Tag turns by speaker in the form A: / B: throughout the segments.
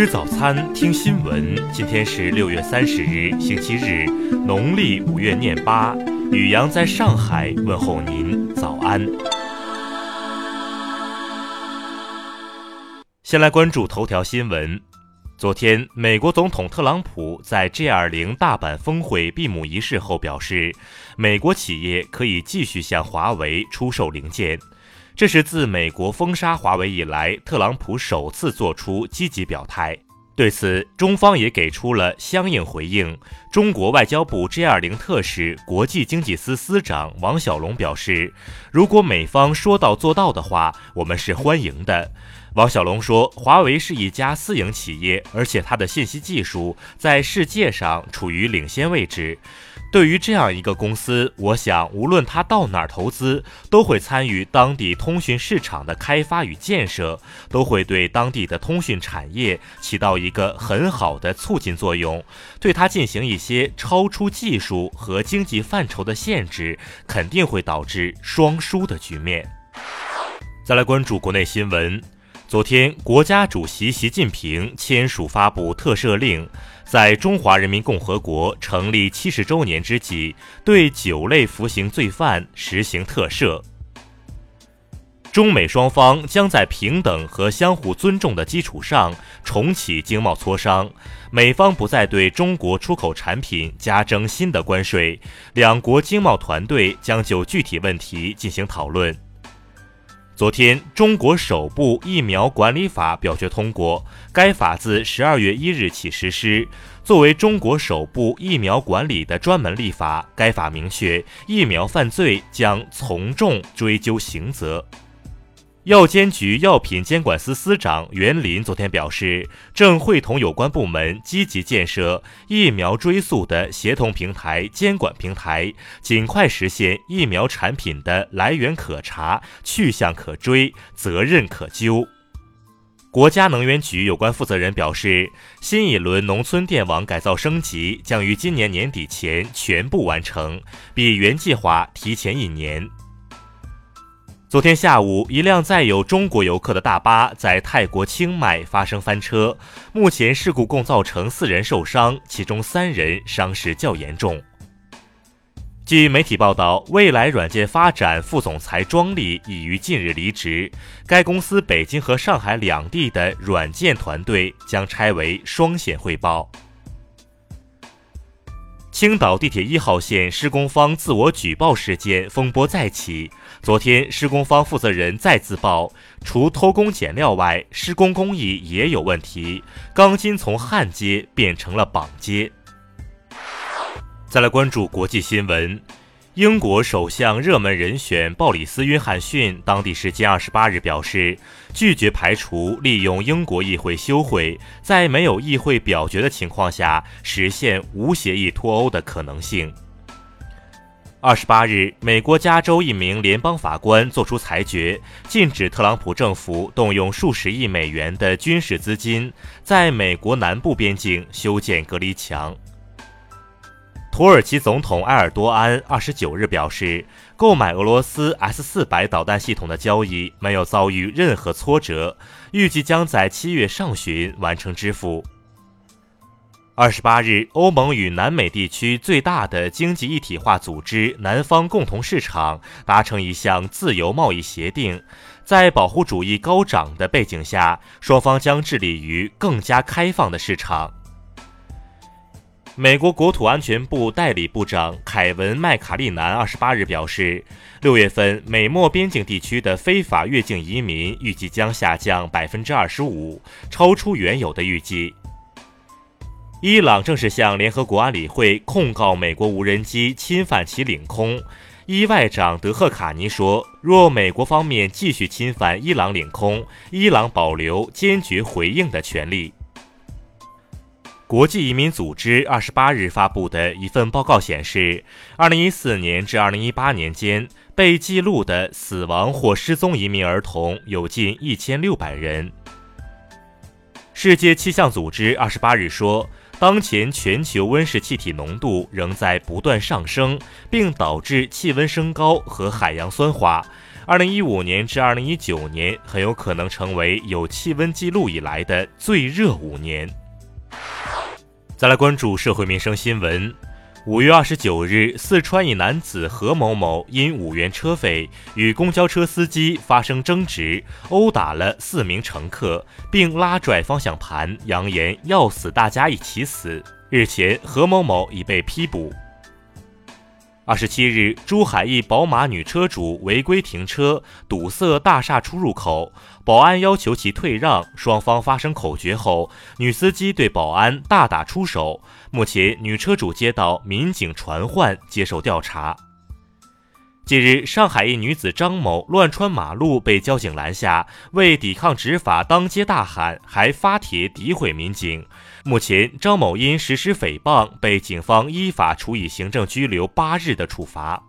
A: 吃早餐，听新闻。今天是六月三十日，星期日，农历五月廿八。雨阳在上海问候您，早安。先来关注头条新闻。昨天，美国总统特朗普在 G20 大阪峰会闭幕仪式后表示，美国企业可以继续向华为出售零件。这是自美国封杀华为以来，特朗普首次做出积极表态。对此，中方也给出了相应回应。中国外交部 G20 特使、国际经济司司长王小龙表示，如果美方说到做到的话，我们是欢迎的。王小龙说，华为是一家私营企业，而且它的信息技术在世界上处于领先位置。对于这样一个公司，我想无论他到哪儿投资，都会参与当地通讯市场的开发与建设，都会对当地的通讯产业起到一个很好的促进作用。对它进行一些超出技术和经济范畴的限制，肯定会导致双输的局面。再来关注国内新闻，昨天国家主席习近平签署发布特赦令。在中华人民共和国成立七十周年之际，对九类服刑罪犯实行特赦。中美双方将在平等和相互尊重的基础上重启经贸磋商，美方不再对中国出口产品加征新的关税，两国经贸团队将就具体问题进行讨论。昨天，中国首部疫苗管理法表决通过。该法自十二月一日起实施。作为中国首部疫苗管理的专门立法，该法明确，疫苗犯罪将从重追究刑责。药监局药品监管司司长袁林昨天表示，正会同有关部门积极建设疫苗追溯的协同平台、监管平台，尽快实现疫苗产品的来源可查、去向可追、责任可究。国家能源局有关负责人表示，新一轮农村电网改造升级将于今年年底前全部完成，比原计划提前一年。昨天下午，一辆载有中国游客的大巴在泰国清迈发生翻车，目前事故共造成四人受伤，其中三人伤势较严重。据媒体报道，未来软件发展副总裁庄丽已于近日离职，该公司北京和上海两地的软件团队将拆为双线汇报。青岛地铁一号线施工方自我举报事件风波再起。昨天，施工方负责人再自曝，除偷工减料外，施工工艺也有问题，钢筋从焊接变成了绑接。再来关注国际新闻。英国首相热门人选鲍里斯·约翰逊当地时间二十八日表示，拒绝排除利用英国议会休会，在没有议会表决的情况下实现无协议脱欧的可能性。二十八日，美国加州一名联邦法官作出裁决，禁止特朗普政府动用数十亿美元的军事资金，在美国南部边境修建隔离墙。土耳其总统埃尔多安二十九日表示，购买俄罗斯 S 四百导弹系统的交易没有遭遇任何挫折，预计将在七月上旬完成支付。二十八日，欧盟与南美地区最大的经济一体化组织南方共同市场达成一项自由贸易协定，在保护主义高涨的背景下，双方将致力于更加开放的市场。美国国土安全部代理部长凯文·麦卡利南二十八日表示，六月份美墨边境地区的非法越境移民预计将下降百分之二十五，超出原有的预计。伊朗正式向联合国安理会控告美国无人机侵犯其领空。伊外长德赫卡尼说，若美国方面继续侵犯伊朗领空，伊朗保留坚决回应的权利。国际移民组织二十八日发布的一份报告显示，二零一四年至二零一八年间被记录的死亡或失踪移民儿童有近一千六百人。世界气象组织二十八日说，当前全球温室气体浓度仍在不断上升，并导致气温升高和海洋酸化。二零一五年至二零一九年很有可能成为有气温记录以来的最热五年。再来关注社会民生新闻。五月二十九日，四川一男子何某某因五元车费与公交车司机发生争执，殴打了四名乘客，并拉拽方向盘，扬言要死大家一起死。日前，何某某已被批捕。二十七日，珠海一宝马女车主违规停车，堵塞大厦出入口，保安要求其退让，双方发生口角后，女司机对保安大打出手。目前，女车主接到民警传唤，接受调查。近日，上海一女子张某乱穿马路被交警拦下，为抵抗执法当街大喊，还发帖诋毁民警。目前，张某因实施诽谤被警方依法处以行政拘留八日的处罚。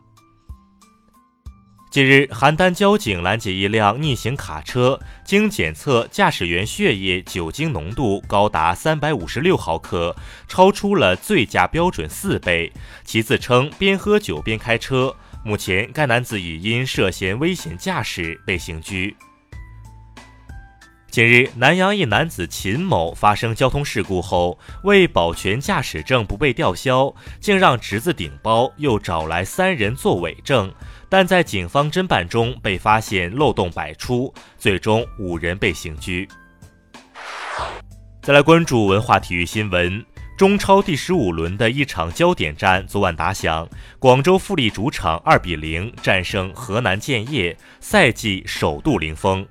A: 近日，邯郸交警拦截一辆逆行卡车，经检测，驾驶员血液酒精浓度高达三百五十六毫克，超出了醉驾标准四倍。其自称边喝酒边开车。目前，该男子已因涉嫌危险驾驶被刑拘。近日，南阳一男子秦某发生交通事故后，为保全驾驶证不被吊销，竟让侄子顶包，又找来三人作伪证，但在警方侦办中被发现漏洞百出，最终五人被刑拘。再来关注文化体育新闻。中超第十五轮的一场焦点战昨晚打响，广州富力主场二比零战胜河南建业，赛季首度零封。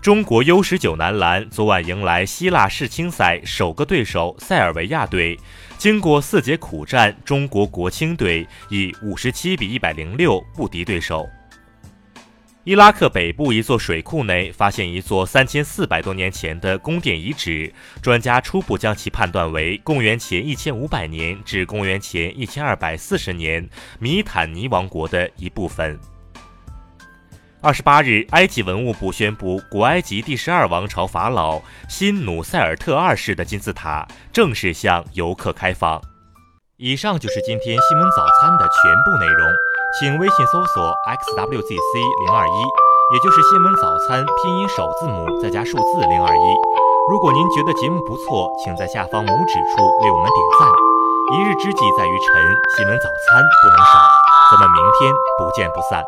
A: 中国 U 十九男篮昨晚迎来希腊世青赛首个对手塞尔维亚队，经过四节苦战，中国国青队以五十七比一百零六不敌对手。伊拉克北部一座水库内发现一座三千四百多年前的宫殿遗址，专家初步将其判断为公元前一千五百年至公元前一千二百四十年米坦尼王国的一部分。二十八日，埃及文物部宣布，古埃及第十二王朝法老辛努塞尔特二世的金字塔正式向游客开放。以上就是今天新闻早餐的全部内容。请微信搜索 xwzc 零二一，也就是新闻早餐拼音首字母再加数字零二一。如果您觉得节目不错，请在下方拇指处为我们点赞。一日之计在于晨，新闻早餐不能少。咱们明天不见不散。